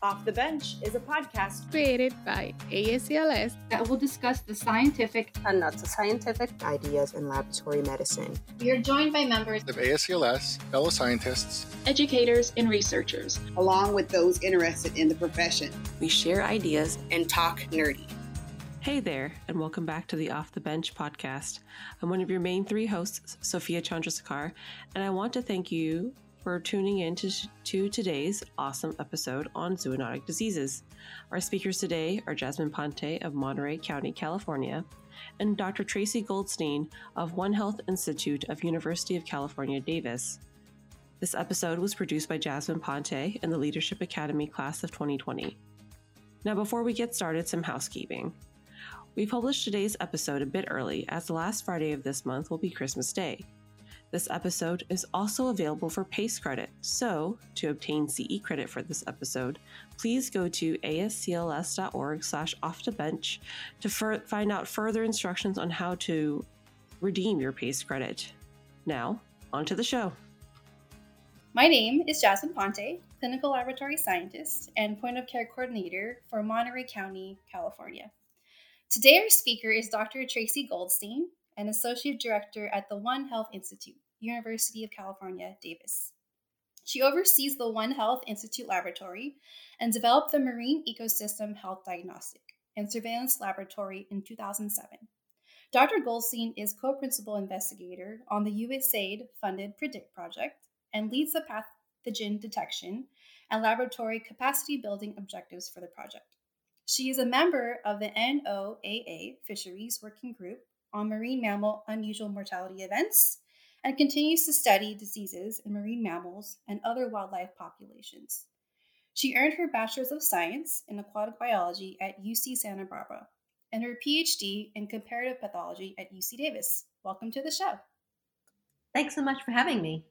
Off the Bench is a podcast created by ASCLS that will discuss the scientific and not so scientific ideas in laboratory medicine. We are joined by members of ASCLS, fellow scientists, educators, and researchers, along with those interested in the profession. We share ideas and talk nerdy. Hey there, and welcome back to the Off the Bench podcast. I'm one of your main three hosts, Sophia Chandrasekhar, and I want to thank you for tuning in to, to today's awesome episode on zoonotic diseases. Our speakers today are Jasmine Ponte of Monterey County, California, and Dr. Tracy Goldstein of One Health Institute of University of California, Davis. This episode was produced by Jasmine Ponte and the Leadership Academy class of 2020. Now, before we get started, some housekeeping. We published today's episode a bit early, as the last Friday of this month will be Christmas Day. This episode is also available for PACE credit, so to obtain CE credit for this episode, please go to ascls.org slash off the bench to fir- find out further instructions on how to redeem your PACE credit. Now, on to the show. My name is Jasmine Ponte, clinical laboratory scientist and point of care coordinator for Monterey County, California. Today, our speaker is Dr. Tracy Goldstein, and Associate Director at the One Health Institute, University of California, Davis. She oversees the One Health Institute Laboratory and developed the Marine Ecosystem Health Diagnostic and Surveillance Laboratory in 2007. Dr. Goldstein is co principal investigator on the USAID funded PREDICT project and leads the pathogen detection and laboratory capacity building objectives for the project. She is a member of the NOAA Fisheries Working Group on marine mammal unusual mortality events and continues to study diseases in marine mammals and other wildlife populations. She earned her Bachelor's of Science in Aquatic Biology at UC Santa Barbara and her PhD in Comparative Pathology at UC Davis. Welcome to the show. Thanks so much for having me.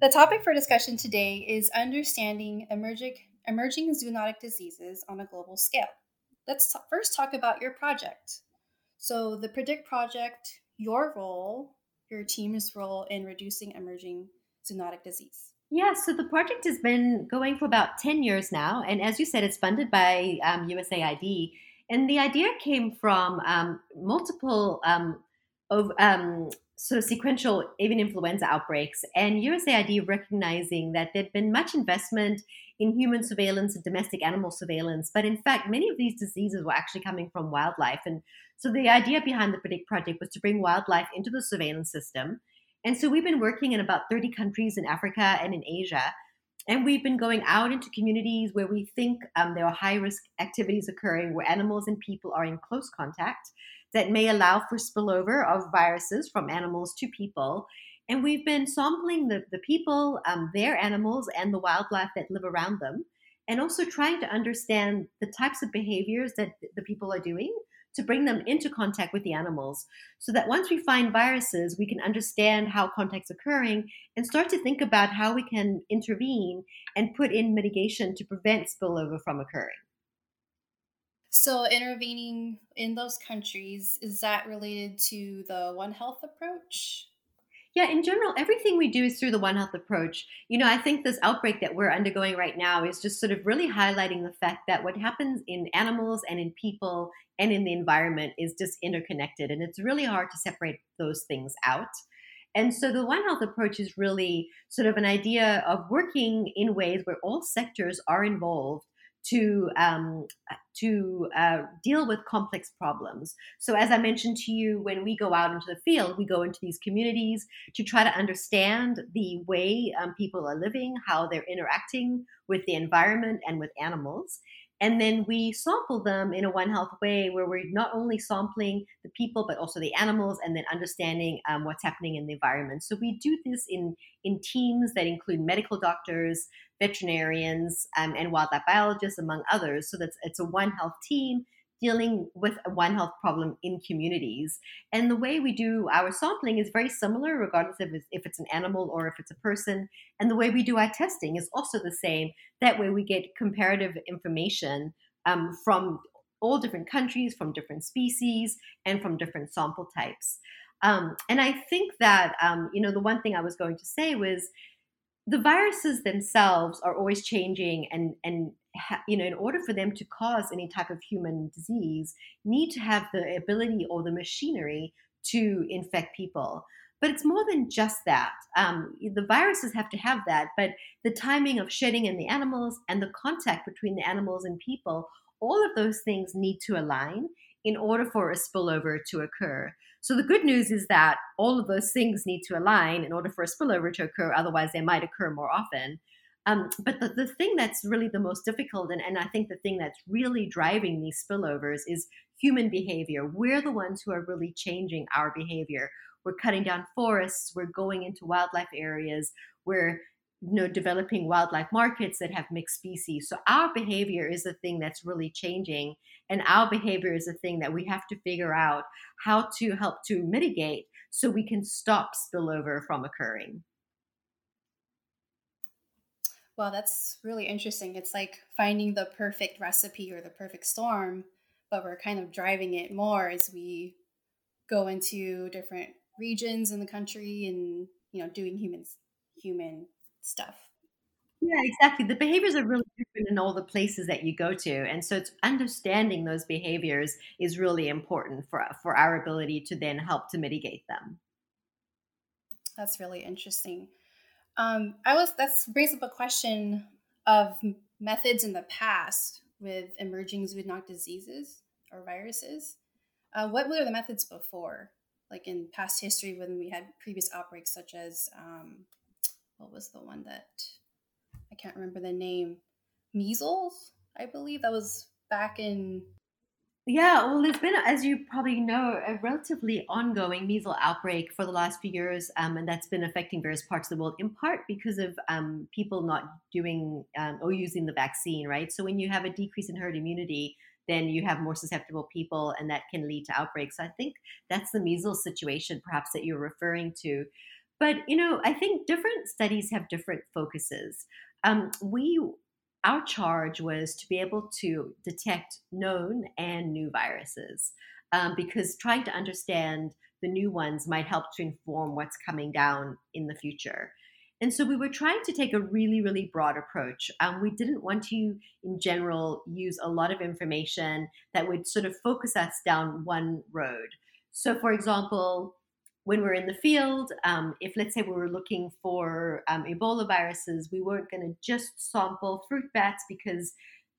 The topic for discussion today is understanding emerging, emerging zoonotic diseases on a global scale. Let's t- first talk about your project. So, the Predict project, your role, your team's role in reducing emerging zoonotic disease. Yeah, so the project has been going for about 10 years now. And as you said, it's funded by um, USAID. And the idea came from um, multiple um, of, sort of sequential avian influenza outbreaks and USAID recognizing that there'd been much investment in human surveillance and domestic animal surveillance. But in fact, many of these diseases were actually coming from wildlife. And so the idea behind the Predict project was to bring wildlife into the surveillance system. And so we've been working in about 30 countries in Africa and in Asia. And we've been going out into communities where we think um, there are high risk activities occurring, where animals and people are in close contact that may allow for spillover of viruses from animals to people. And we've been sampling the, the people, um, their animals, and the wildlife that live around them, and also trying to understand the types of behaviors that the people are doing to bring them into contact with the animals so that once we find viruses, we can understand how contact's occurring and start to think about how we can intervene and put in mitigation to prevent spillover from occurring. So, intervening in those countries, is that related to the One Health approach? Yeah, in general, everything we do is through the One Health approach. You know, I think this outbreak that we're undergoing right now is just sort of really highlighting the fact that what happens in animals and in people and in the environment is just interconnected. And it's really hard to separate those things out. And so the One Health approach is really sort of an idea of working in ways where all sectors are involved to um, to uh, deal with complex problems. So, as I mentioned to you, when we go out into the field, we go into these communities to try to understand the way um, people are living, how they're interacting with the environment and with animals. And then we sample them in a One Health way where we're not only sampling the people, but also the animals and then understanding um, what's happening in the environment. So we do this in, in teams that include medical doctors, veterinarians, um, and wildlife biologists, among others. So that's it's a One Health team dealing with a One Health problem in communities. And the way we do our sampling is very similar, regardless of if it's an animal or if it's a person. And the way we do our testing is also the same. That way, we get comparative information um, from all different countries, from different species, and from different sample types. Um, and I think that, um, you know, the one thing I was going to say was the viruses themselves are always changing and and you know in order for them to cause any type of human disease need to have the ability or the machinery to infect people. But it's more than just that. Um, the viruses have to have that but the timing of shedding in the animals and the contact between the animals and people all of those things need to align in order for a spillover to occur so the good news is that all of those things need to align in order for a spillover to occur. Otherwise, they might occur more often. Um, but the, the thing that's really the most difficult, and, and I think the thing that's really driving these spillovers is human behavior. We're the ones who are really changing our behavior. We're cutting down forests, we're going into wildlife areas, we're you know developing wildlife markets that have mixed species. So our behavior is the thing that's really changing and our behavior is the thing that we have to figure out how to help to mitigate so we can stop spillover from occurring. Well that's really interesting. It's like finding the perfect recipe or the perfect storm but we're kind of driving it more as we go into different regions in the country and you know doing humans human stuff. Yeah, exactly. The behaviors are really different in all the places that you go to, and so it's understanding those behaviors is really important for for our ability to then help to mitigate them. That's really interesting. Um, I was that brings up a question of methods in the past with emerging zoonotic diseases or viruses. Uh, what were the methods before, like in past history when we had previous outbreaks such as um, what was the one that I can't remember the name? Measles, I believe that was back in. Yeah, well, there's been, as you probably know, a relatively ongoing measles outbreak for the last few years, um, and that's been affecting various parts of the world, in part because of um, people not doing um, or using the vaccine, right? So when you have a decrease in herd immunity, then you have more susceptible people, and that can lead to outbreaks. So I think that's the measles situation, perhaps, that you're referring to. But you know, I think different studies have different focuses. Um, we our charge was to be able to detect known and new viruses um, because trying to understand the new ones might help to inform what's coming down in the future. And so we were trying to take a really, really broad approach. Um, we didn't want to, in general, use a lot of information that would sort of focus us down one road. So, for example, when we're in the field, um, if let's say we were looking for um, Ebola viruses, we weren't going to just sample fruit bats because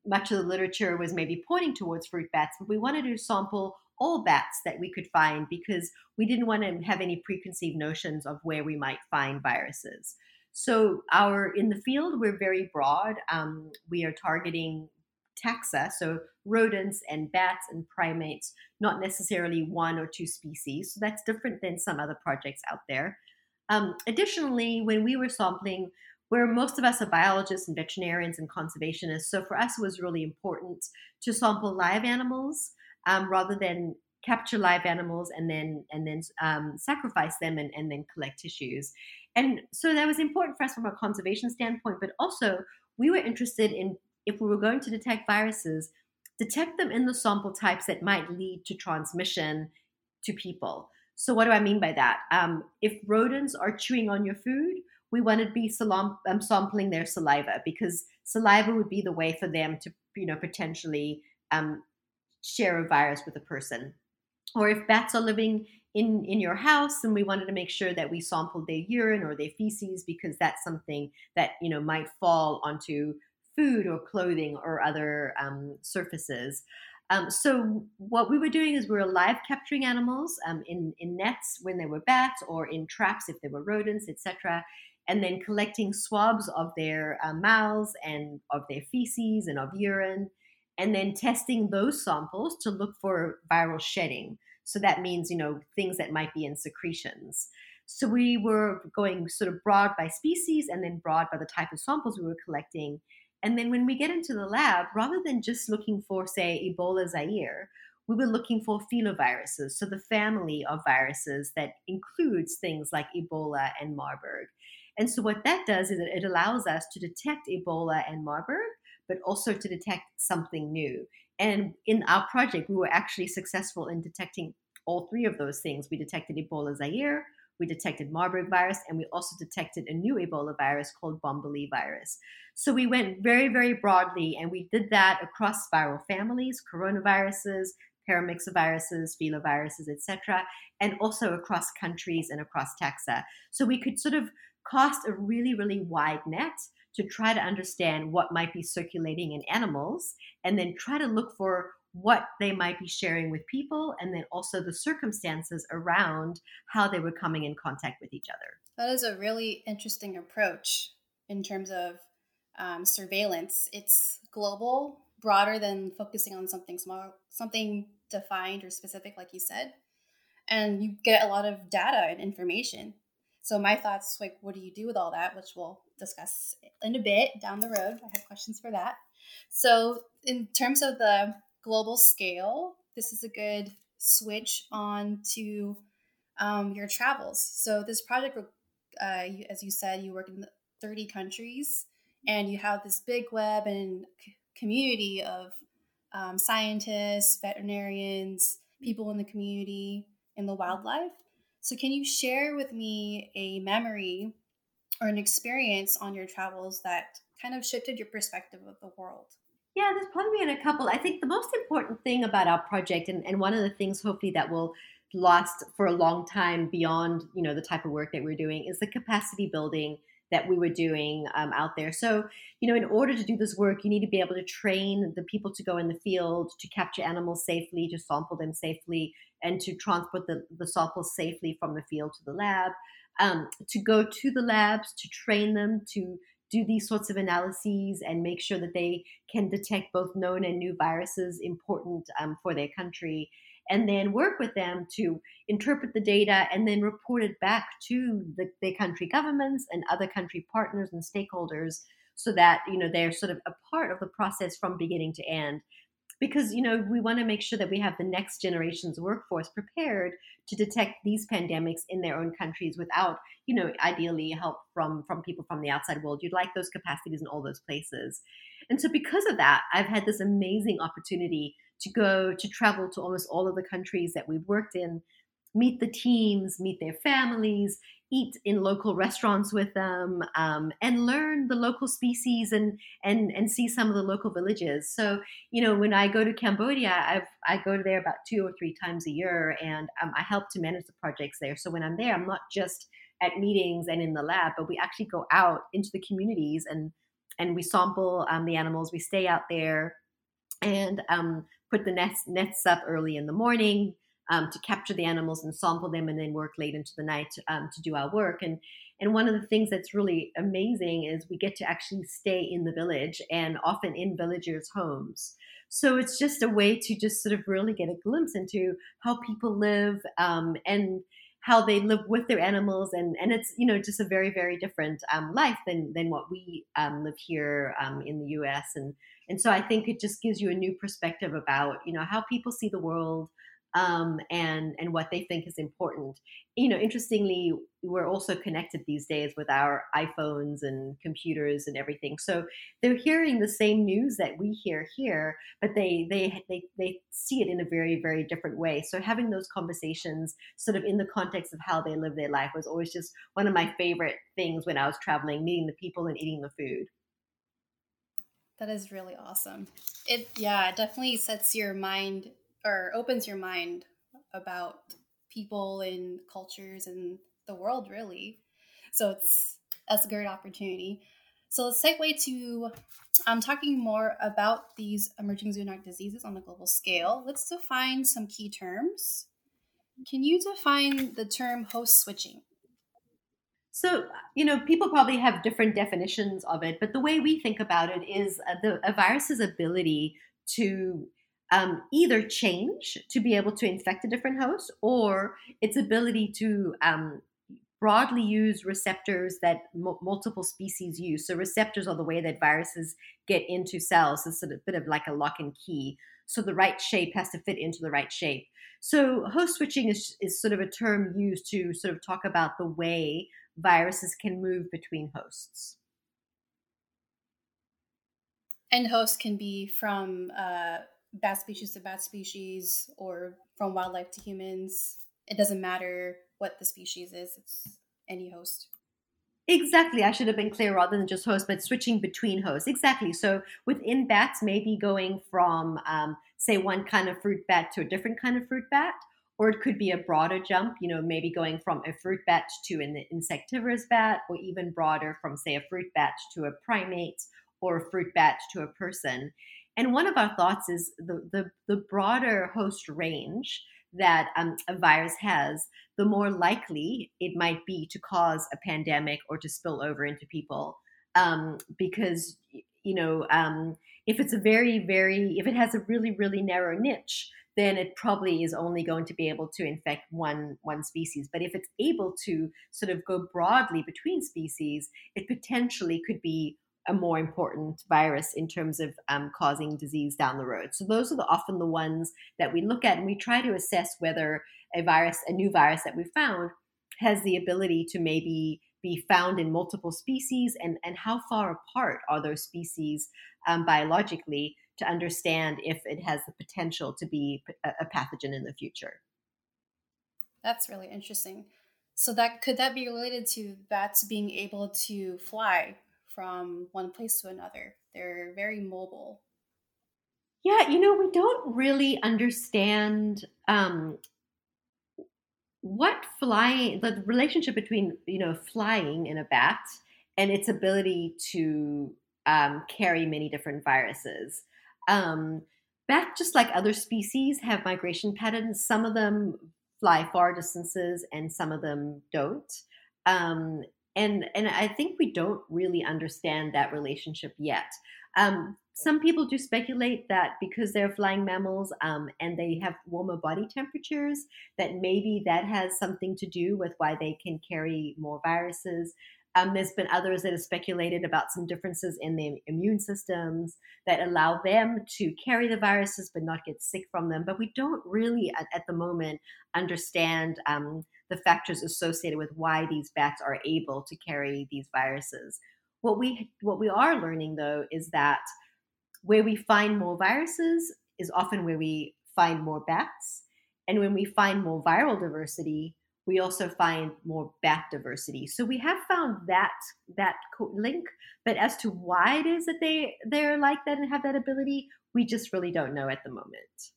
much of the literature was maybe pointing towards fruit bats, but we wanted to sample all bats that we could find because we didn't want to have any preconceived notions of where we might find viruses. So our in the field, we're very broad. Um, we are targeting taxa, so rodents and bats and primates, not necessarily one or two species. So that's different than some other projects out there. Um, additionally, when we were sampling, where most of us are biologists and veterinarians and conservationists, so for us it was really important to sample live animals um, rather than capture live animals and then and then um, sacrifice them and, and then collect tissues. And so that was important for us from a conservation standpoint, but also we were interested in if we were going to detect viruses, detect them in the sample types that might lead to transmission to people. So, what do I mean by that? Um, if rodents are chewing on your food, we want to be um, sampling their saliva because saliva would be the way for them to, you know, potentially um, share a virus with a person. Or if bats are living in in your house and we wanted to make sure that we sampled their urine or their feces because that's something that you know might fall onto food or clothing or other um, surfaces. Um, so what we were doing is we were live capturing animals um, in, in nets when they were bats or in traps if they were rodents, etc., and then collecting swabs of their uh, mouths and of their feces and of urine, and then testing those samples to look for viral shedding. So that means you know things that might be in secretions. So we were going sort of broad by species and then broad by the type of samples we were collecting. And then when we get into the lab, rather than just looking for, say, Ebola Zaire, we were looking for filoviruses, so the family of viruses that includes things like Ebola and Marburg. And so what that does is it allows us to detect Ebola and Marburg, but also to detect something new. And in our project, we were actually successful in detecting all three of those things. We detected Ebola Zaire, we detected Marburg virus, and we also detected a new Ebola virus called Bomboli virus. So we went very, very broadly, and we did that across viral families, coronaviruses, paramyxoviruses, filoviruses, etc., and also across countries and across taxa. So we could sort of cast a really, really wide net to try to understand what might be circulating in animals and then try to look for what they might be sharing with people and then also the circumstances around how they were coming in contact with each other. That is a really interesting approach in terms of um, surveillance. It's global, broader than focusing on something small, something defined or specific, like you said. And you get a lot of data and information. So my thoughts, like, what do you do with all that, which we'll discuss in a bit down the road. I have questions for that. So in terms of the global scale, this is a good switch on to um, your travels. So this project, uh, as you said, you work in 30 countries, and you have this big web and community of um, scientists, veterinarians, people in the community, in the wildlife. So, can you share with me a memory or an experience on your travels that kind of shifted your perspective of the world? Yeah, there's probably been a couple. I think the most important thing about our project, and, and one of the things hopefully that will last for a long time beyond you know the type of work that we're doing, is the capacity building that we were doing um, out there. So, you know, in order to do this work, you need to be able to train the people to go in the field, to capture animals safely, to sample them safely, and to transport the, the samples safely from the field to the lab. Um, to go to the labs, to train them, to do these sorts of analyses and make sure that they can detect both known and new viruses important um, for their country and then work with them to interpret the data and then report it back to the, country governments and other country partners and stakeholders so that you know they're sort of a part of the process from beginning to end because you know we want to make sure that we have the next generation's workforce prepared to detect these pandemics in their own countries without you know ideally help from from people from the outside world. You'd like those capacities in all those places. And so because of that i've had this amazing opportunity to go to travel to almost all of the countries that we've worked in, meet the teams, meet their families, eat in local restaurants with them, um, and learn the local species and and and see some of the local villages. So you know, when I go to Cambodia, I've I go there about two or three times a year, and um, I help to manage the projects there. So when I'm there, I'm not just at meetings and in the lab, but we actually go out into the communities and and we sample um, the animals. We stay out there and um, put the nets, nets up early in the morning um, to capture the animals and sample them and then work late into the night um, to do our work. And, and one of the things that's really amazing is we get to actually stay in the village and often in villagers' homes. So it's just a way to just sort of really get a glimpse into how people live um, and how they live with their animals and and it's you know just a very very different um, life than than what we um, live here um, in the U.S. and and so I think it just gives you a new perspective about you know how people see the world um, and and what they think is important. You know, interestingly, we're also connected these days with our iPhones and computers and everything. So they're hearing the same news that we hear here, but they they they they see it in a very very different way. So having those conversations, sort of in the context of how they live their life, was always just one of my favorite things when I was traveling, meeting the people and eating the food. That is really awesome. It yeah, it definitely sets your mind or opens your mind about people and cultures and the world really. So it's that's a great opportunity. So let's segue to um, talking more about these emerging zoonotic diseases on a global scale. Let's define some key terms. Can you define the term host switching? So, you know, people probably have different definitions of it, but the way we think about it is uh, the, a virus's ability to um, either change to be able to infect a different host or its ability to um, broadly use receptors that m- multiple species use. So, receptors are the way that viruses get into cells. It's sort a bit of like a lock and key. So, the right shape has to fit into the right shape. So, host switching is, is sort of a term used to sort of talk about the way viruses can move between hosts. And hosts can be from uh, bat species to bat species or from wildlife to humans. It doesn't matter what the species is. It's any host. Exactly. I should have been clear rather than just host, but switching between hosts. Exactly. So within bats, maybe going from, um, say, one kind of fruit bat to a different kind of fruit bat, or it could be a broader jump, you know, maybe going from a fruit bat to an insectivorous bat, or even broader from, say, a fruit bat to a primate or a fruit bat to a person. And one of our thoughts is the, the, the broader host range that um, a virus has, the more likely it might be to cause a pandemic or to spill over into people. Um, because, you know, um, if it's a very, very, if it has a really, really narrow niche, then it probably is only going to be able to infect one one species. But if it's able to sort of go broadly between species, it potentially could be a more important virus in terms of um, causing disease down the road. So those are the, often the ones that we look at, and we try to assess whether a virus, a new virus that we found, has the ability to maybe be found in multiple species, and and how far apart are those species um, biologically to understand if it has the potential to be a, a pathogen in the future. That's really interesting. So that could that be related to bats being able to fly from one place to another. They're very mobile. Yeah, you know, we don't really understand um, what flying, the relationship between, you know, flying in a bat and its ability to um, carry many different viruses. Um, bats, just like other species, have migration patterns. Some of them fly far distances and some of them don't. Um, and and I think we don't really understand that relationship yet. Um, some people do speculate that because they're flying mammals um, and they have warmer body temperatures, that maybe that has something to do with why they can carry more viruses. Um, there's been others that have speculated about some differences in their immune systems that allow them to carry the viruses but not get sick from them. But we don't really, at, at the moment, understand um, the factors associated with why these bats are able to carry these viruses. What we what we are learning though is that where we find more viruses is often where we find more bats, and when we find more viral diversity, we also find more bat diversity. So we have found that that link, but as to why it is that they they're like that and have that ability, we just really don't know at the moment.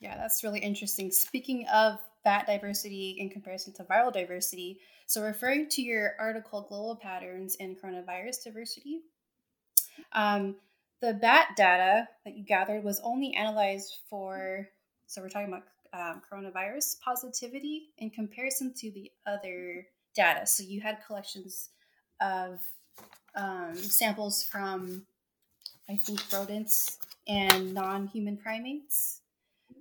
Yeah, that's really interesting. Speaking of bat diversity in comparison to viral diversity. So, referring to your article, Global Patterns in Coronavirus Diversity, um, the bat data that you gathered was only analyzed for, so we're talking about um, coronavirus positivity in comparison to the other data. So, you had collections of um, samples from, I think, rodents and non human primates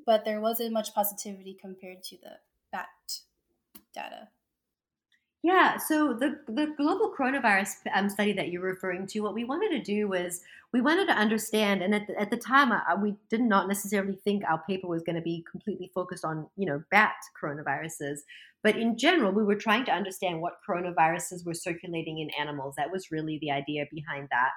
but there wasn't much positivity compared to the bat data. Yeah, so the the global coronavirus um, study that you're referring to, what we wanted to do was we wanted to understand, and at the, at the time, uh, we did not necessarily think our paper was going to be completely focused on you know bat coronaviruses, but in general, we were trying to understand what coronaviruses were circulating in animals. That was really the idea behind that,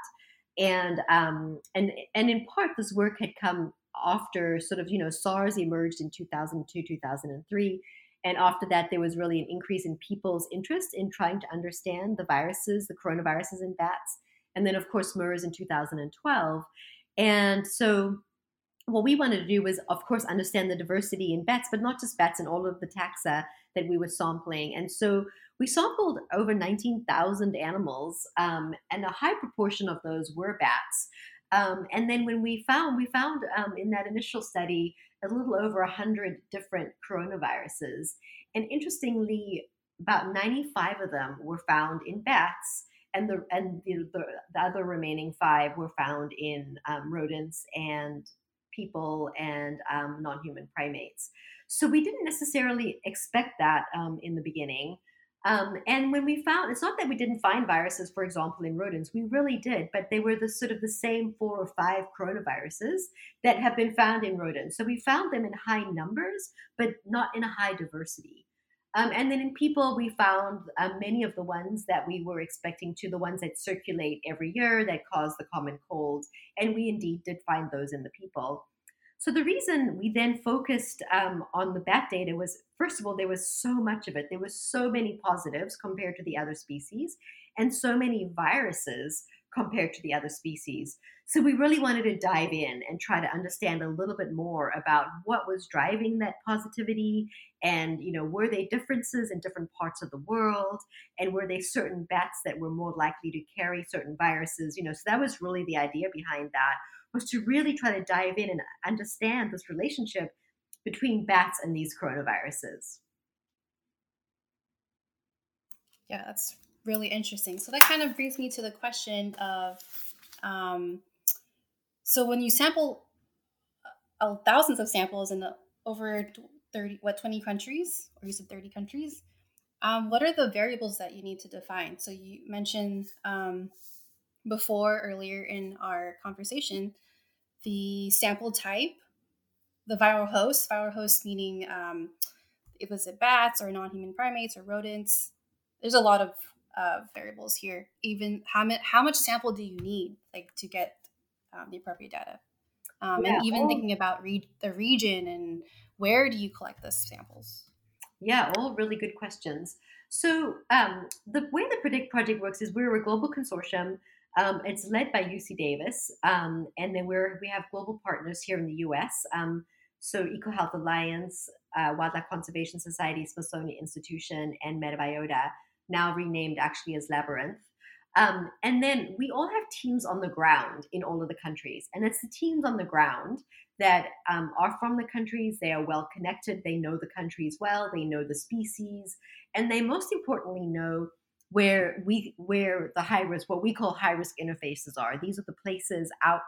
and um, and and in part, this work had come after sort of, you know, SARS emerged in 2002, 2003. And after that, there was really an increase in people's interest in trying to understand the viruses, the coronaviruses in bats. And then, of course, MERS in 2012. And so, what we wanted to do was, of course, understand the diversity in bats, but not just bats in all of the taxa that we were sampling. And so, we sampled over 19,000 animals, um, and a high proportion of those were bats. Um, and then when we found, we found um, in that initial study a little over 100 different coronaviruses. And interestingly, about 95 of them were found in bats, and the and the, the, the other remaining five were found in um, rodents and people and um, non-human primates. So we didn't necessarily expect that um, in the beginning. Um, and when we found, it's not that we didn't find viruses, for example, in rodents, we really did, but they were the sort of the same four or five coronaviruses that have been found in rodents. So we found them in high numbers, but not in a high diversity. Um, and then in people, we found um, many of the ones that we were expecting to, the ones that circulate every year that cause the common cold. And we indeed did find those in the people. So the reason we then focused um, on the bat data was, first of all, there was so much of it. There was so many positives compared to the other species, and so many viruses compared to the other species. So we really wanted to dive in and try to understand a little bit more about what was driving that positivity and you know were there differences in different parts of the world and were there certain bats that were more likely to carry certain viruses you know so that was really the idea behind that was to really try to dive in and understand this relationship between bats and these coronaviruses. Yeah, that's really interesting. So that kind of brings me to the question of um, so when you sample uh, thousands of samples in the, over 30, what, 20 countries, or you said 30 countries, um, what are the variables that you need to define? So you mentioned um, before earlier in our conversation the sample type, the viral host, viral host meaning um, if it's bats or non-human primates or rodents. There's a lot of uh, variables here. Even how much how much sample do you need like to get um, the appropriate data? Um, yeah. And even thinking about re- the region and where do you collect the samples? Yeah, all really good questions. So um, the way the Predict project works is we're a global consortium um, it's led by UC Davis, um, and then we're we have global partners here in the U.S. Um, so EcoHealth Alliance, uh, Wildlife Conservation Society, Smithsonian Institution, and Metabiota, now renamed actually as Labyrinth. Um, and then we all have teams on the ground in all of the countries, and it's the teams on the ground that um, are from the countries. They are well connected. They know the countries well. They know the species, and they most importantly know where we where the high risk what we call high risk interfaces are. These are the places out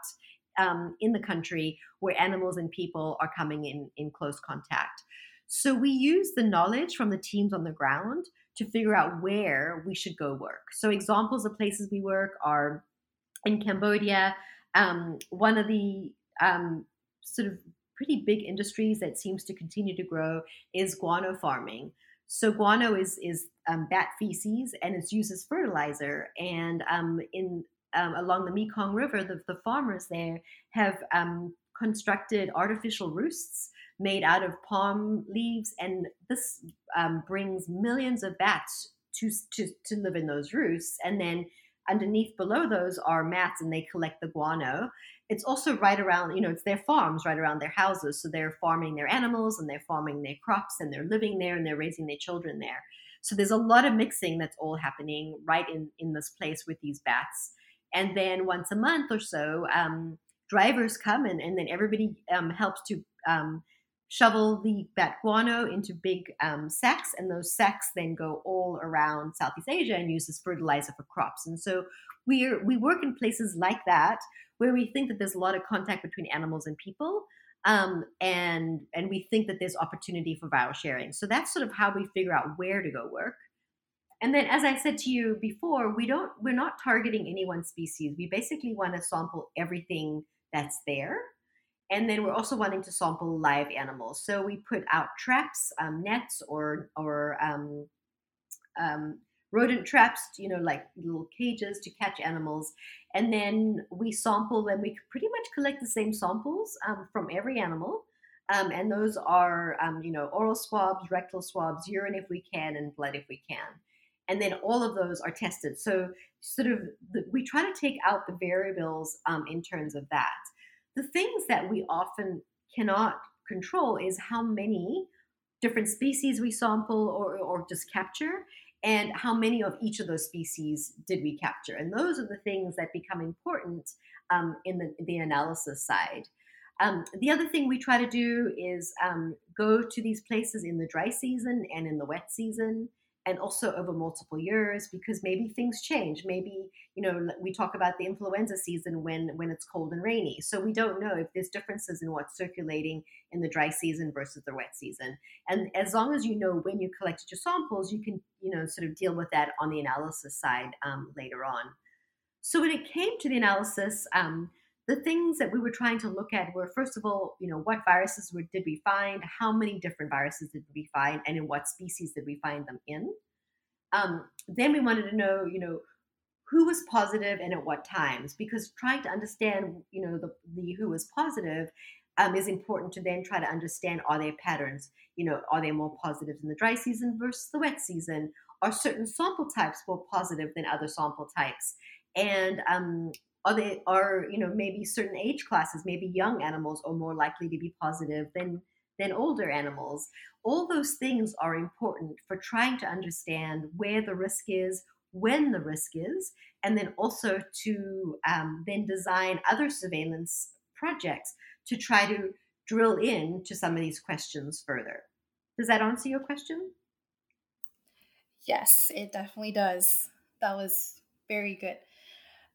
um, in the country where animals and people are coming in in close contact. So we use the knowledge from the teams on the ground to figure out where we should go work. So examples of places we work are in cambodia um, one of the um, sort of pretty big industries that seems to continue to grow is guano farming. So guano is is um, bat feces and it's used as fertilizer. And um, in um, along the Mekong River, the, the farmers there have um, constructed artificial roosts made out of palm leaves, and this um, brings millions of bats to, to to live in those roosts. And then underneath below those are mats, and they collect the guano it's also right around, you know, it's their farms right around their houses. So they're farming their animals and they're farming their crops and they're living there and they're raising their children there. So there's a lot of mixing that's all happening right in, in this place with these bats. And then once a month or so, um, drivers come in and then everybody um, helps to um, shovel the bat guano into big um, sacks. And those sacks then go all around Southeast Asia and use as fertilizer for crops. And so we we work in places like that where we think that there's a lot of contact between animals and people. Um, and and we think that there's opportunity for viral sharing. So that's sort of how we figure out where to go work. And then, as I said to you before, we don't we're not targeting any one species. We basically want to sample everything that's there, and then we're also wanting to sample live animals. So we put out traps, um, nets, or or um, um, rodent traps, you know, like little cages to catch animals. And then we sample them. We pretty much collect the same samples um, from every animal. Um, and those are, um, you know, oral swabs, rectal swabs, urine if we can, and blood if we can. And then all of those are tested. So, sort of, the, we try to take out the variables um, in terms of that. The things that we often cannot control is how many different species we sample or, or just capture and how many of each of those species did we capture? And those are the things that become important um, in the, the analysis side. Um, the other thing we try to do is um, go to these places in the dry season and in the wet season and also over multiple years because maybe things change. Maybe you know we talk about the influenza season when when it's cold and rainy. So we don't know if there's differences in what's circulating in the dry season versus the wet season. And as long as you know when you collected your samples you can you know sort of deal with that on the analysis side um, later on. So when it came to the analysis um, the things that we were trying to look at were first of all you know what viruses were, did we find how many different viruses did we find and in what species did we find them in um, then we wanted to know you know who was positive and at what times because trying to understand you know the, the who was positive um, is important to then try to understand are there patterns? You know, are there more positives in the dry season versus the wet season? Are certain sample types more positive than other sample types? And um, are they are you know maybe certain age classes, maybe young animals are more likely to be positive than than older animals? All those things are important for trying to understand where the risk is, when the risk is, and then also to um, then design other surveillance projects to try to drill in to some of these questions further. Does that answer your question? Yes, it definitely does. That was very good.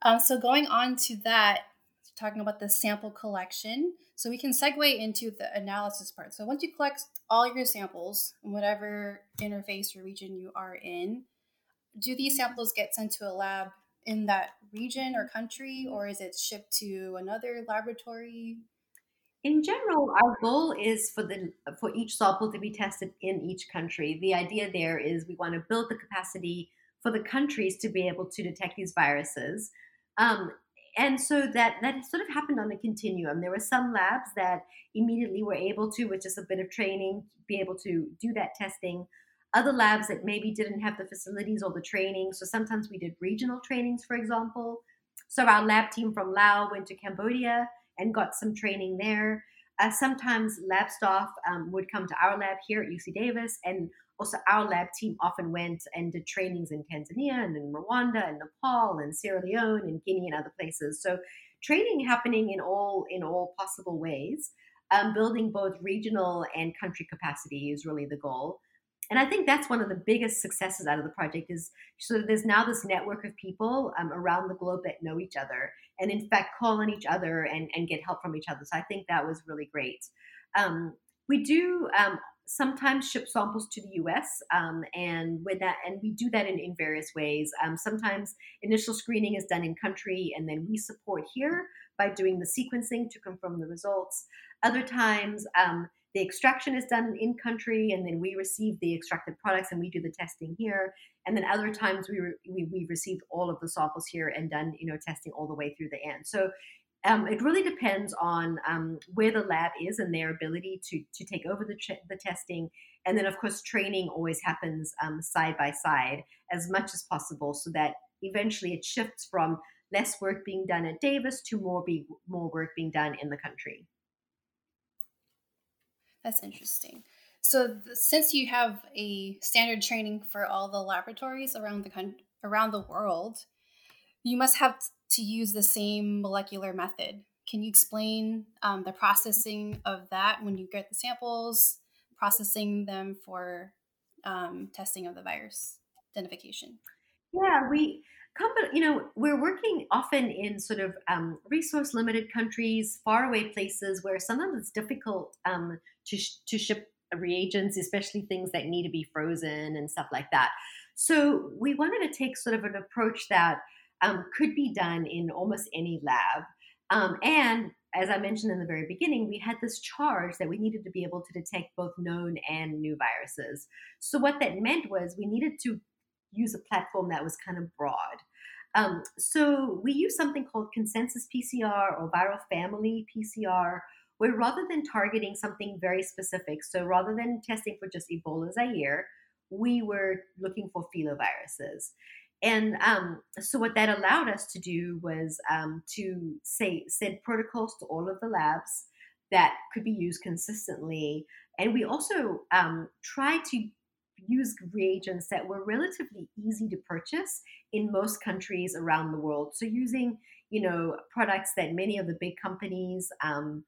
Um, so going on to that, talking about the sample collection, so we can segue into the analysis part. So once you collect all your samples whatever interface or region you are in, do these samples get sent to a lab in that region or country, or is it shipped to another laboratory? In general, our goal is for the for each sample to be tested in each country. The idea there is we want to build the capacity for the countries to be able to detect these viruses. Um, and so that that sort of happened on a continuum. There were some labs that immediately were able to, with just a bit of training, be able to do that testing. Other labs that maybe didn't have the facilities or the training. So sometimes we did regional trainings, for example. So our lab team from Laos went to Cambodia and got some training there. Uh, sometimes lab staff um, would come to our lab here at UC Davis, and also our lab team often went and did trainings in Tanzania and in Rwanda and Nepal and Sierra Leone and Guinea and other places. So training happening in all in all possible ways. Um, building both regional and country capacity is really the goal. And I think that's one of the biggest successes out of the project is so there's now this network of people um, around the globe that know each other and in fact call on each other and, and get help from each other. So I think that was really great. Um, we do um, sometimes ship samples to the U.S. Um, and with that, and we do that in, in various ways. Um, sometimes initial screening is done in country, and then we support here by doing the sequencing to confirm the results. Other times, um, the extraction is done in country, and then we receive the extracted products and we do the testing here. And then other times we, re- we we received all of the samples here and done you know testing all the way through the end. So um, it really depends on um, where the lab is and their ability to to take over the ch- the testing, and then of course training always happens um, side by side as much as possible, so that eventually it shifts from less work being done at Davis to more be more work being done in the country. That's interesting. So, th- since you have a standard training for all the laboratories around the con- around the world, you must have to use the same molecular method. Can you explain um, the processing of that when you get the samples, processing them for um, testing of the virus identification? Yeah, we you know we're working often in sort of um, resource limited countries far away places where sometimes it's difficult um, to, sh- to ship reagents especially things that need to be frozen and stuff like that so we wanted to take sort of an approach that um, could be done in almost any lab um, and as i mentioned in the very beginning we had this charge that we needed to be able to detect both known and new viruses so what that meant was we needed to use a platform that was kind of broad. Um, so we use something called consensus PCR or viral family PCR, where rather than targeting something very specific, so rather than testing for just Ebola Zaire, we were looking for filoviruses. And um, so what that allowed us to do was um, to say send protocols to all of the labs that could be used consistently. And we also um, try to use reagents that were relatively easy to purchase in most countries around the world. So using, you know, products that many of the big companies um,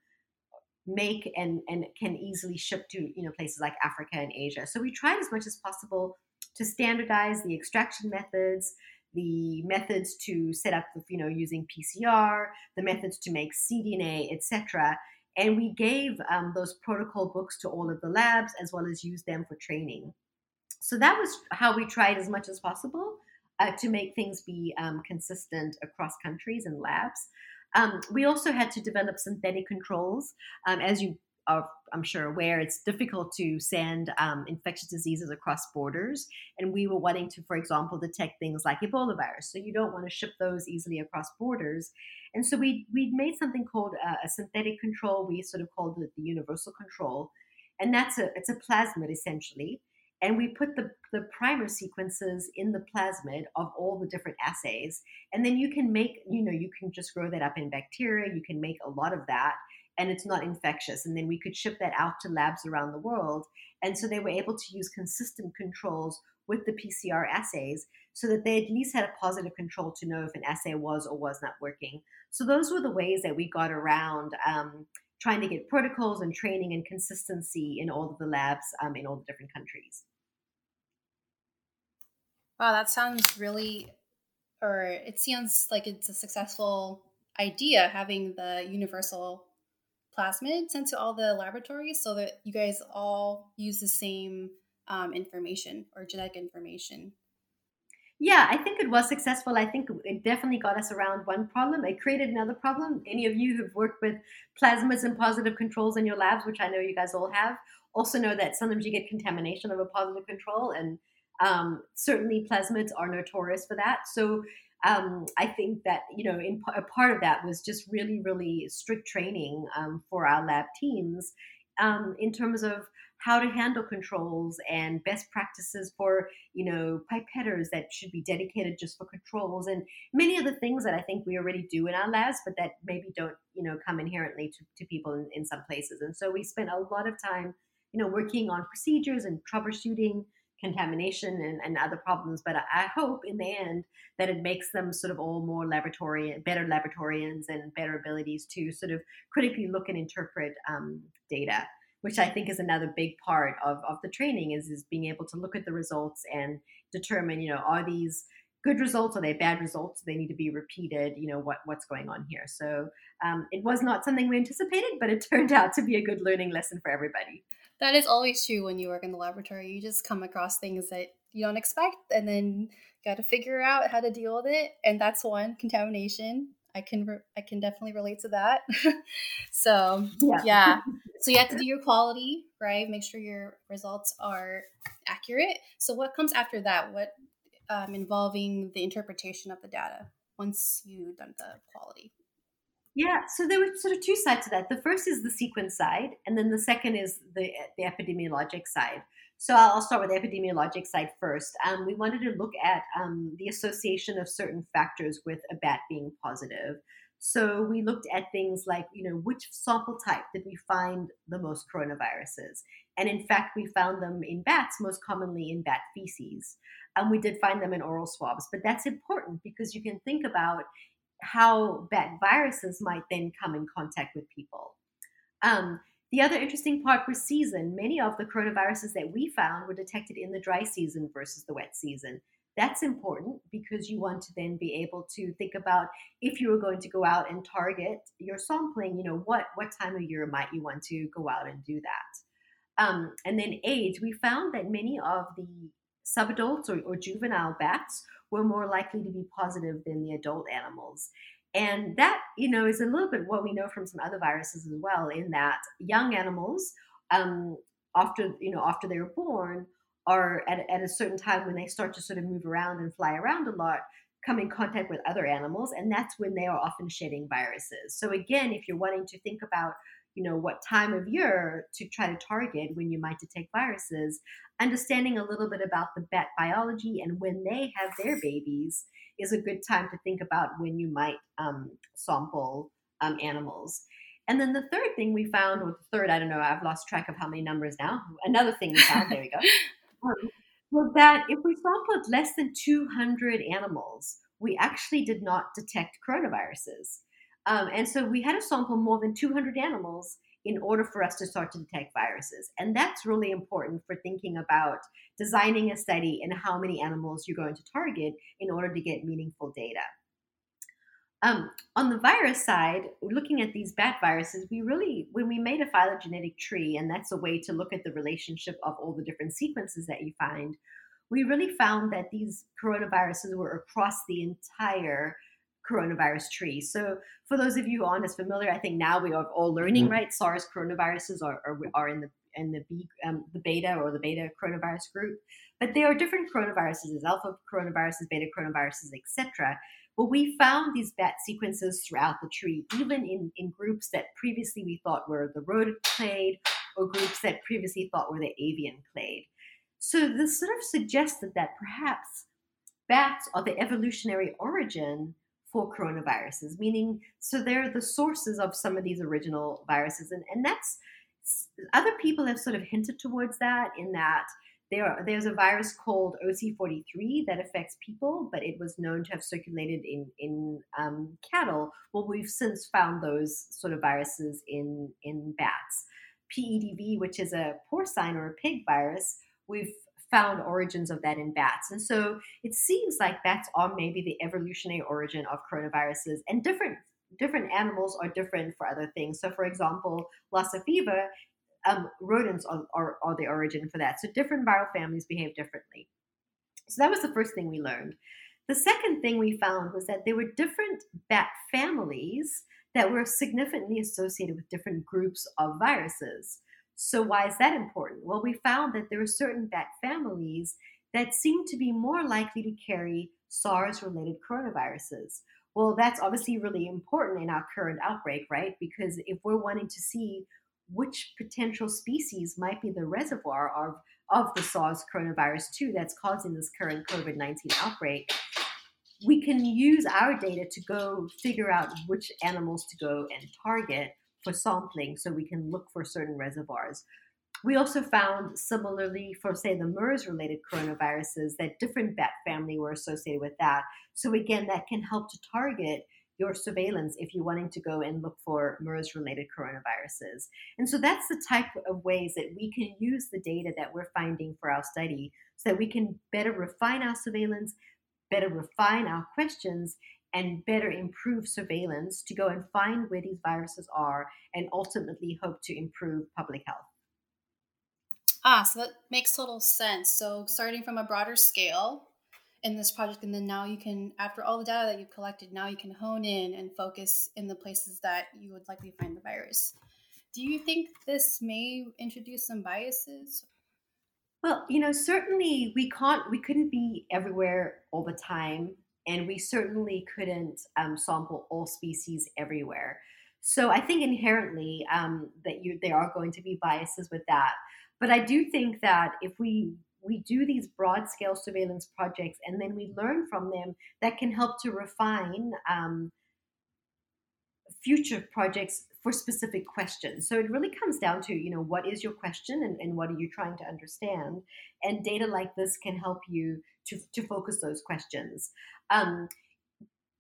make and and can easily ship to you know places like Africa and Asia. So we tried as much as possible to standardize the extraction methods, the methods to set up, you know, using PCR, the methods to make cDNA, etc. And we gave um, those protocol books to all of the labs as well as use them for training. So that was how we tried as much as possible uh, to make things be um, consistent across countries and labs. Um, we also had to develop synthetic controls. Um, as you are I'm sure aware, it's difficult to send um, infectious diseases across borders. And we were wanting to, for example, detect things like Ebola virus. So you don't want to ship those easily across borders. And so we we made something called a, a synthetic control. We sort of called it the universal control, and that's a it's a plasmid essentially. And we put the, the primer sequences in the plasmid of all the different assays. And then you can make, you know, you can just grow that up in bacteria. You can make a lot of that and it's not infectious. And then we could ship that out to labs around the world. And so they were able to use consistent controls with the PCR assays so that they at least had a positive control to know if an assay was or was not working. So those were the ways that we got around um, trying to get protocols and training and consistency in all of the labs um, in all the different countries. Wow, that sounds really, or it sounds like it's a successful idea having the universal plasmid sent to all the laboratories so that you guys all use the same um, information or genetic information. Yeah, I think it was successful. I think it definitely got us around one problem. It created another problem. Any of you who've worked with plasmids and positive controls in your labs, which I know you guys all have, also know that sometimes you get contamination of a positive control, and um, certainly plasmids are notorious for that. So um, I think that you know, in a part of that was just really, really strict training um, for our lab teams um, in terms of how to handle controls and best practices for you know pipetters that should be dedicated just for controls and many of the things that I think we already do in our labs, but that maybe don't you know come inherently to, to people in, in some places. And so we spent a lot of time you know working on procedures and troubleshooting contamination and, and other problems. But I, I, hope in the end that it makes them sort of all more laboratory, better laboratorians and better abilities to sort of critically look and interpret um, data, which I think is another big part of, of the training is, is being able to look at the results and determine, you know, are these good results? Are they bad results? They need to be repeated. You know what what's going on here. So um, it was not something we anticipated, but it turned out to be a good learning lesson for everybody. That is always true when you work in the laboratory. You just come across things that you don't expect, and then you got to figure out how to deal with it. And that's one contamination. I can re- I can definitely relate to that. so yeah. yeah, so you have to do your quality right. Make sure your results are accurate. So what comes after that? What um, involving the interpretation of the data once you've done the quality? Yeah, so there were sort of two sides to that. The first is the sequence side, and then the second is the the epidemiologic side. So I'll start with the epidemiologic side first. Um, we wanted to look at um, the association of certain factors with a bat being positive. So we looked at things like, you know, which sample type did we find the most coronaviruses? And in fact, we found them in bats, most commonly in bat feces. And we did find them in oral swabs. But that's important because you can think about how bat viruses might then come in contact with people. Um, the other interesting part was season. Many of the coronaviruses that we found were detected in the dry season versus the wet season. That's important because you want to then be able to think about if you were going to go out and target your sampling, you know, what, what time of year might you want to go out and do that. Um, and then age, we found that many of the subadults or, or juvenile bats were more likely to be positive than the adult animals. And that, you know, is a little bit what we know from some other viruses as well, in that young animals, um, after, you know, after they're born, are at, at a certain time when they start to sort of move around and fly around a lot, come in contact with other animals, and that's when they are often shedding viruses. So again, if you're wanting to think about you know what time of year to try to target when you might detect viruses. Understanding a little bit about the bat biology and when they have their babies is a good time to think about when you might um, sample um, animals. And then the third thing we found or the third i don't know i've lost track of how many numbers now. Another thing we found there we go um, was that if we sampled less than 200 animals we actually did not detect coronaviruses um, and so we had to sample more than 200 animals in order for us to start to detect viruses. And that's really important for thinking about designing a study and how many animals you're going to target in order to get meaningful data. Um, on the virus side, looking at these bat viruses, we really, when we made a phylogenetic tree, and that's a way to look at the relationship of all the different sequences that you find, we really found that these coronaviruses were across the entire coronavirus tree. So, for those of you aren't as familiar, I think now we are all learning, right? SARS coronaviruses are, are, are in the in the B, um, the beta or the beta coronavirus group, but there are different coronaviruses, there's alpha coronaviruses, beta coronaviruses, etc. Well, we found these bat sequences throughout the tree, even in, in groups that previously we thought were the rodent clade or groups that previously thought were the avian clade. So this sort of suggested that perhaps bats are the evolutionary origin for coronaviruses, meaning so they're the sources of some of these original viruses. And, and that's other people have sort of hinted towards that in that there, are, there's a virus called OC43 that affects people, but it was known to have circulated in, in um, cattle. Well, we've since found those sort of viruses in, in bats. PEDV, which is a porcine or a pig virus, we've found origins of that in bats. And so it seems like bats are maybe the evolutionary origin of coronaviruses and different different animals are different for other things. So for example, Lassa fever, um, rodents are, are, are the origin for that. So different viral families behave differently. So that was the first thing we learned. The second thing we found was that there were different bat families that were significantly associated with different groups of viruses. So, why is that important? Well, we found that there are certain bat families that seem to be more likely to carry SARS related coronaviruses. Well, that's obviously really important in our current outbreak, right? Because if we're wanting to see which potential species might be the reservoir of, of the SARS coronavirus 2 that's causing this current COVID 19 outbreak, we can use our data to go figure out which animals to go and target for sampling so we can look for certain reservoirs. We also found similarly for, say, the MERS related coronaviruses that different bat family were associated with that. So, again, that can help to target your surveillance if you're wanting to go and look for MERS related coronaviruses. And so that's the type of ways that we can use the data that we're finding for our study so that we can better refine our surveillance, better refine our questions, and better improve surveillance to go and find where these viruses are and ultimately hope to improve public health. Ah, so that makes total sense. So, starting from a broader scale in this project, and then now you can, after all the data that you've collected, now you can hone in and focus in the places that you would likely find the virus. Do you think this may introduce some biases? Well, you know, certainly we can't, we couldn't be everywhere all the time and we certainly couldn't um, sample all species everywhere. So I think inherently um, that you there are going to be biases with that. But I do think that if we we do these broad scale surveillance projects and then we learn from them, that can help to refine um, future projects for specific questions. So it really comes down to, you know, what is your question and, and what are you trying to understand? And data like this can help you to, to focus those questions. Um,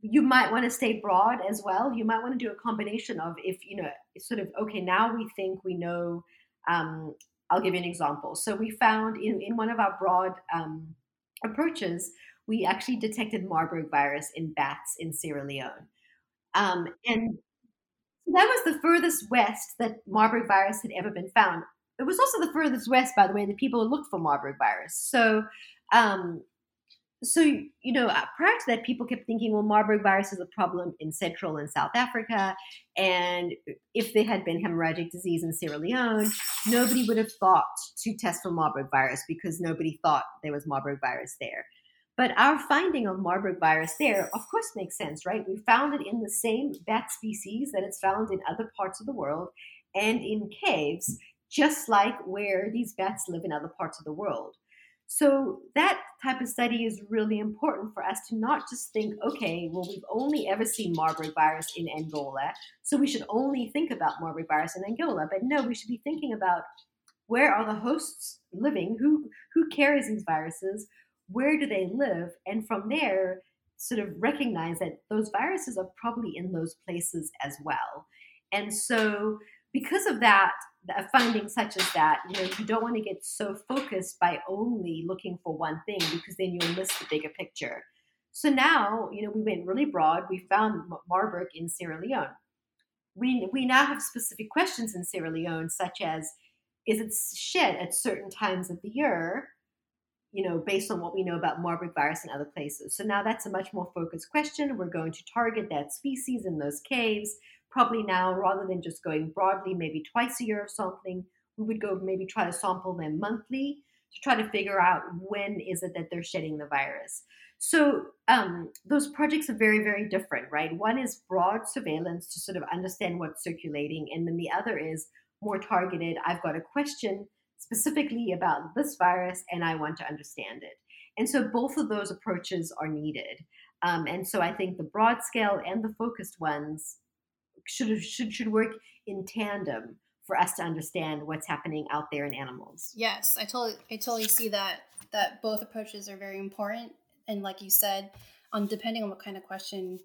you might want to stay broad as well. You might want to do a combination of if, you know, sort of, okay, now we think we know. Um, I'll give you an example. So we found in, in one of our broad um, approaches, we actually detected Marburg virus in bats in Sierra Leone. Um, and that was the furthest west that Marburg virus had ever been found. It was also the furthest west, by the way, that people looked for Marburg virus. So um, so you know uh, prior to that people kept thinking well marburg virus is a problem in central and south africa and if there had been hemorrhagic disease in sierra leone nobody would have thought to test for marburg virus because nobody thought there was marburg virus there but our finding of marburg virus there of course makes sense right? We found it in the same bat species that it's found in other parts of the world and in caves just like where these bats live in other parts of the world. So that type of study is really important for us to not just think, okay, well, we've only ever seen Marburg virus in Angola, so we should only think about Marburg virus in Angola. But no, we should be thinking about where are the hosts living, who who carries these viruses, where do they live, and from there, sort of recognize that those viruses are probably in those places as well. And so because of that, a finding such as that, you know, you don't want to get so focused by only looking for one thing because then you'll miss the bigger picture. So now, you know, we went really broad. We found Marburg in Sierra Leone. We, we now have specific questions in Sierra Leone, such as is it shed at certain times of the year? You know, based on what we know about Marburg virus in other places. So now that's a much more focused question. We're going to target that species in those caves. Probably now, rather than just going broadly, maybe twice a year of sampling, we would go maybe try to sample them monthly to try to figure out when is it that they're shedding the virus. So um, those projects are very, very different, right? One is broad surveillance to sort of understand what's circulating, and then the other is more targeted. I've got a question specifically about this virus, and I want to understand it. And so both of those approaches are needed. Um, and so I think the broad scale and the focused ones should should should work in tandem for us to understand what's happening out there in animals. Yes, I totally I totally see that that both approaches are very important and like you said, on depending on what kind of question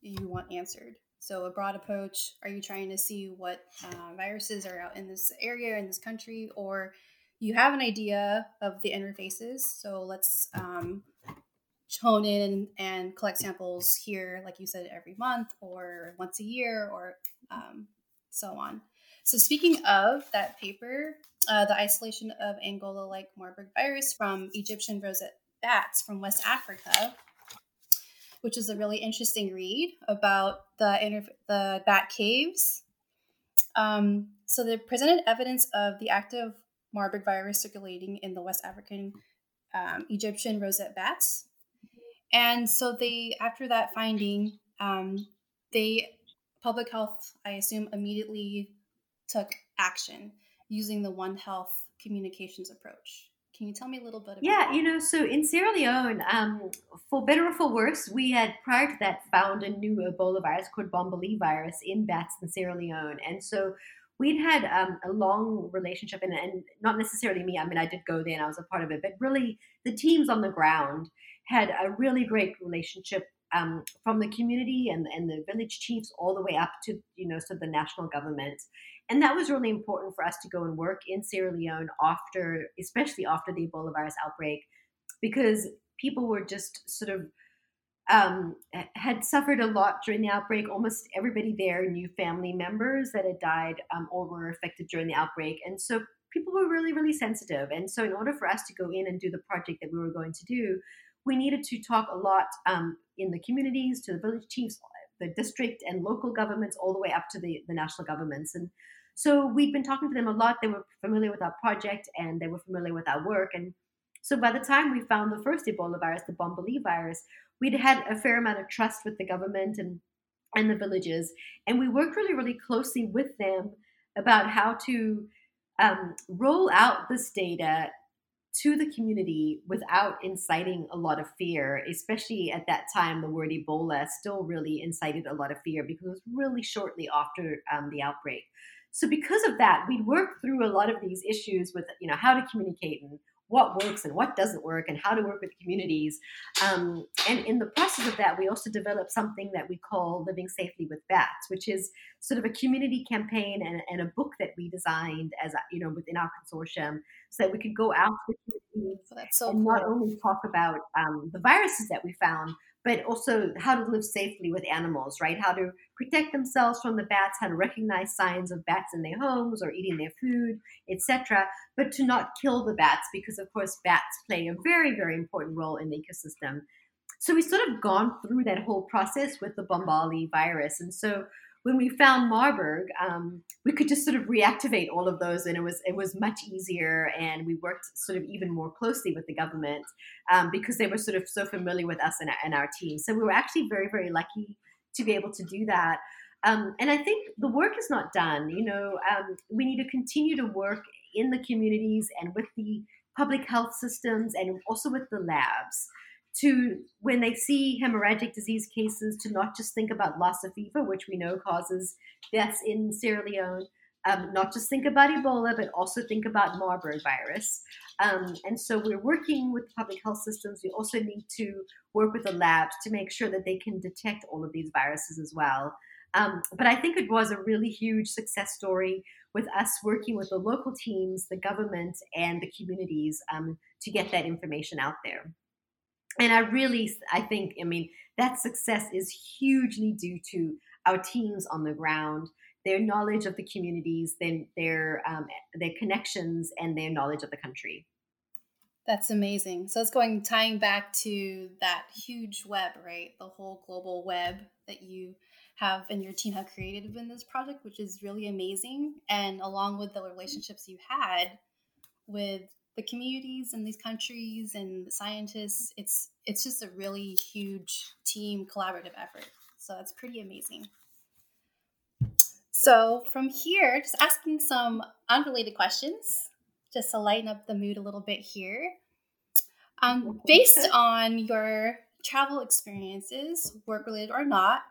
you want answered. So a broad approach, are you trying to see what uh, viruses are out in this area in this country or you have an idea of the interfaces. So let's um, hone in and collect samples here, like you said, every month or once a year or um, so on. So, speaking of that paper, uh, the isolation of Angola like Marburg virus from Egyptian rosette bats from West Africa, which is a really interesting read about the inter- the bat caves. Um, so, they presented evidence of the active Marburg virus circulating in the West African um, Egyptian rosette bats. And so they, after that finding, um, they public health, I assume, immediately took action using the One Health communications approach. Can you tell me a little bit about Yeah, that? you know, so in Sierra Leone, um, for better or for worse, we had prior to that found a new Ebola virus called Bombali virus in bats in Sierra Leone. And so we'd had um, a long relationship, and, and not necessarily me, I mean, I did go there and I was a part of it, but really the teams on the ground had a really great relationship um, from the community and, and the village chiefs all the way up to, you know, so the national government. And that was really important for us to go and work in Sierra Leone after, especially after the Ebola virus outbreak, because people were just sort of um, had suffered a lot during the outbreak. Almost everybody there knew family members that had died um, or were affected during the outbreak. And so people were really, really sensitive. And so, in order for us to go in and do the project that we were going to do, we needed to talk a lot um, in the communities, to the village chiefs, the district and local governments, all the way up to the, the national governments. And so we'd been talking to them a lot. They were familiar with our project and they were familiar with our work. And so by the time we found the first Ebola virus, the Bombali virus, we'd had a fair amount of trust with the government and and the villages, and we worked really, really closely with them about how to um, roll out this data to the community without inciting a lot of fear, especially at that time, the word Ebola still really incited a lot of fear because it was really shortly after um, the outbreak. So because of that, we worked through a lot of these issues with, you know, how to communicate and what works and what doesn't work and how to work with communities. Um, and in the process of that, we also developed something that we call Living Safely with Bats, which is sort of a community campaign and, and a book that we designed as, you know, within our consortium so that we could go out to the communities so so and cool. not only talk about um, the viruses that we found, but also how to live safely with animals, right? How to protect themselves from the bats, how to recognize signs of bats in their homes or eating their food, etc. But to not kill the bats because, of course, bats play a very, very important role in the ecosystem. So we sort of gone through that whole process with the Bombali virus, and so when we found Marburg, um, we could just sort of reactivate all of those, and it was it was much easier. And we worked sort of even more closely with the government um, because they were sort of so familiar with us and our, and our team. So we were actually very very lucky to be able to do that. Um, and I think the work is not done. You know, um, we need to continue to work in the communities and with the public health systems and also with the labs to when they see hemorrhagic disease cases to not just think about Lassa fever, which we know causes deaths in Sierra Leone, um, not just think about Ebola, but also think about Marburg virus. Um, and so we're working with public health systems. We also need to work with the labs to make sure that they can detect all of these viruses as well. Um, but I think it was a really huge success story with us working with the local teams, the government, and the communities um, to get that information out there and I really, I think, I mean, that success is hugely due to our teams on the ground, their knowledge of the communities, their their, um, their connections, and their knowledge of the country. That's amazing. So it's going tying back to that huge web, right? The whole global web that you have and your team have created within this project, which is really amazing. And along with the relationships you had with the communities in these countries and the scientists, it's it's just a really huge team collaborative effort. So that's pretty amazing. So from here, just asking some unrelated questions, just to lighten up the mood a little bit here. Um, based on your travel experiences, work related or not,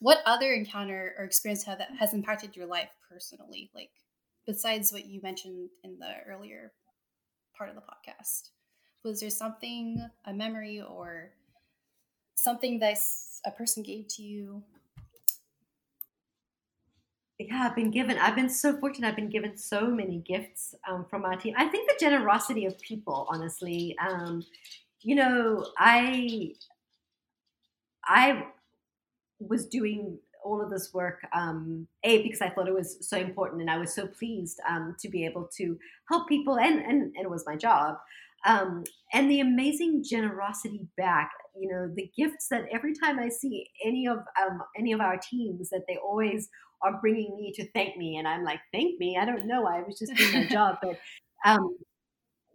what other encounter or experience have, that has impacted your life personally like besides what you mentioned in the earlier part of the podcast? Was there something a memory or something that a person gave to you? Yeah i've been given i've been so fortunate i've been given so many gifts um, from our team. I think the generosity of people honestly um, you know i i was doing all of this work um, a because i thought it was so important and i was so pleased um, to be able to help people and, and, and it was my job. Um, and the amazing generosity back you know the gifts that every time i see any of um, any of our teams that they always are bringing me to thank me and i'm like thank me? I don't know. I was just doing my job. But um,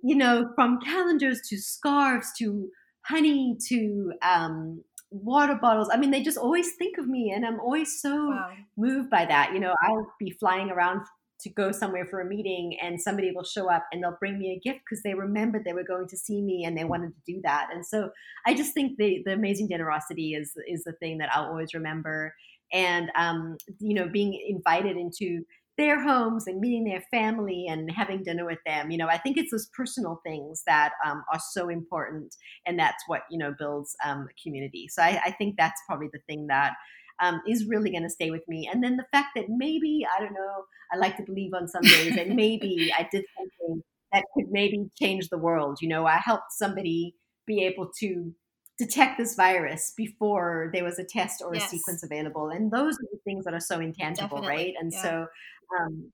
you know from calendars to scarves to honey to um, water bottles. I mean, they just always think of me, and I'm always so wow. moved by that. You know, I'll be flying around to go somewhere for a meeting, and somebody will show up and they'll bring me a gift because they remembered they were going to see me and they wanted to do that. And so, I just think the the amazing generosity is is the thing that I'll always remember. And um, you know, being invited into their homes and meeting their family and having dinner with them. You know, I think it's those personal things that um, are so important, and that's what you know builds um, community. So I, I, think that's probably the thing that um, is really going to stay with me. And then the fact that maybe I don't know, I like to believe on some days that maybe I did something that could maybe change the world. You know, I helped somebody be able to detect this virus before there was a test or yes. a sequence available and those are the things that are so intangible Definitely. right and yeah. so um,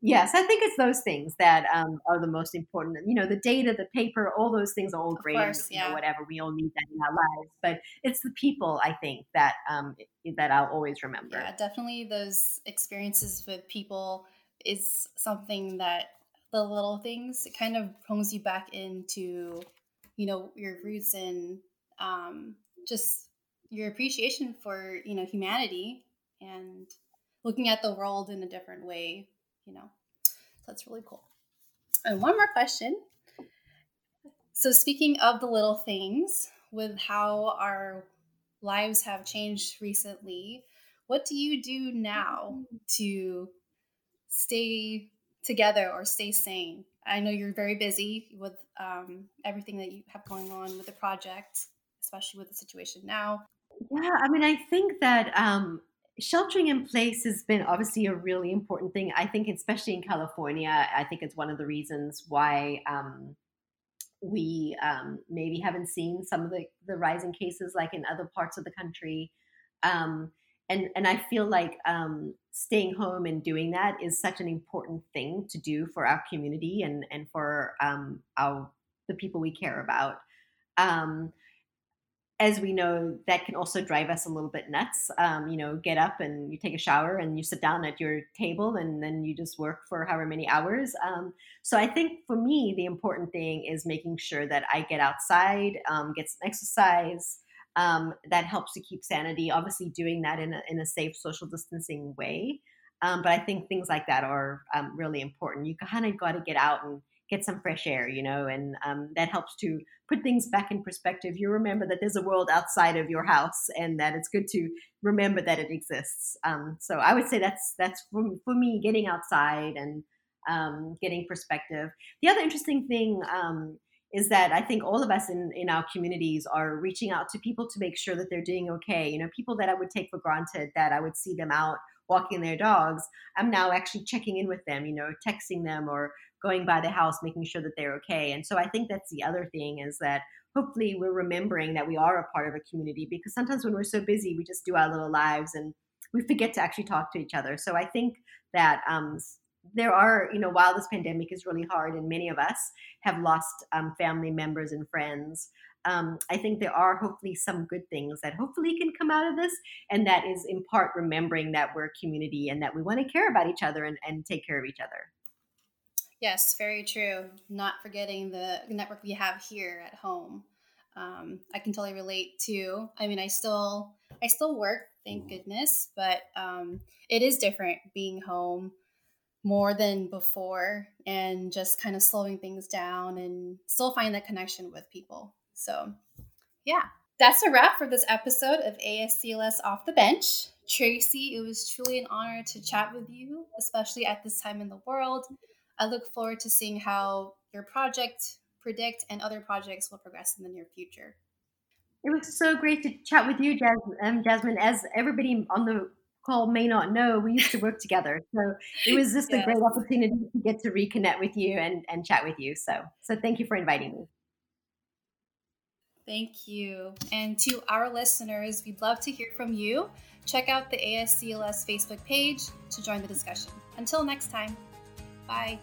yes, I think it's those things that um, are the most important. You know, the data, the paper, all those things are all of great. Course, yeah. know, whatever we all need that in our lives, but it's the people I think that um, that I'll always remember. Yeah, definitely those experiences with people is something that the little things it kind of brings you back into you know your roots and um, just your appreciation for you know humanity and looking at the world in a different way, you know. So that's really cool. And one more question. So, speaking of the little things, with how our lives have changed recently, what do you do now to stay together or stay sane? I know you're very busy with um, everything that you have going on with the project, especially with the situation now. Yeah, I mean, I think that um, sheltering in place has been obviously a really important thing. I think, especially in California, I think it's one of the reasons why um, we um, maybe haven't seen some of the, the rising cases like in other parts of the country. Um, and, and I feel like um, staying home and doing that is such an important thing to do for our community and, and for um, our the people we care about. As we know, that can also drive us a little bit nuts. Um, you know, get up and you take a shower and you sit down at your table and then you just work for however many hours. Um, so I think for me, the important thing is making sure that I get outside, um, get some exercise. Um, that helps to keep sanity. Obviously, doing that in a, in a safe social distancing way. Um, but I think things like that are um, really important. You kind of got to get out and get some fresh air, you know, and um, that helps to put things back in perspective. You remember that there's a world outside of your house, and that it's good to remember that it exists. Um, so I would say that's that's for, for me getting outside and um, getting perspective. The other interesting thing um, is that I think all of us in, in our communities are reaching out to people to make sure that they're doing okay. You know, people that I would take for granted that I would see them out walking their dogs, I'm now actually checking in with them, you know, texting them or going by the house, making sure that they're okay. And so I think that's the other thing is that hopefully we're remembering that we are a part of a community because sometimes when we're so busy, we just do our little lives and we forget to actually talk to each other. So I think that um, there are, you know, while this pandemic is really hard and many of us have lost um, family members and friends, um, I think there are hopefully some good things that hopefully can come out of this. And that is in part remembering that we're a community and that we want to care about each other and, and take care of each other. Yes, very true. Not forgetting the network we have here at home. Um, I can totally relate to. I mean, I still, I still work, thank goodness, but um, it is different being home more than before and just kind of slowing things down and still find that connection with people. So, yeah, that's a wrap for this episode of ASCLS Off the Bench. Tracy, it was truly an honor to chat with you, especially at this time in the world. I look forward to seeing how your project, Predict, and other projects will progress in the near future. It was so great to chat with you, um, Jasmine. As everybody on the call may not know, we used to work together. So it was just yes. a great opportunity to get to reconnect with you and, and chat with you. So, so thank you for inviting me. Thank you. And to our listeners, we'd love to hear from you. Check out the ASCLS Facebook page to join the discussion. Until next time, bye.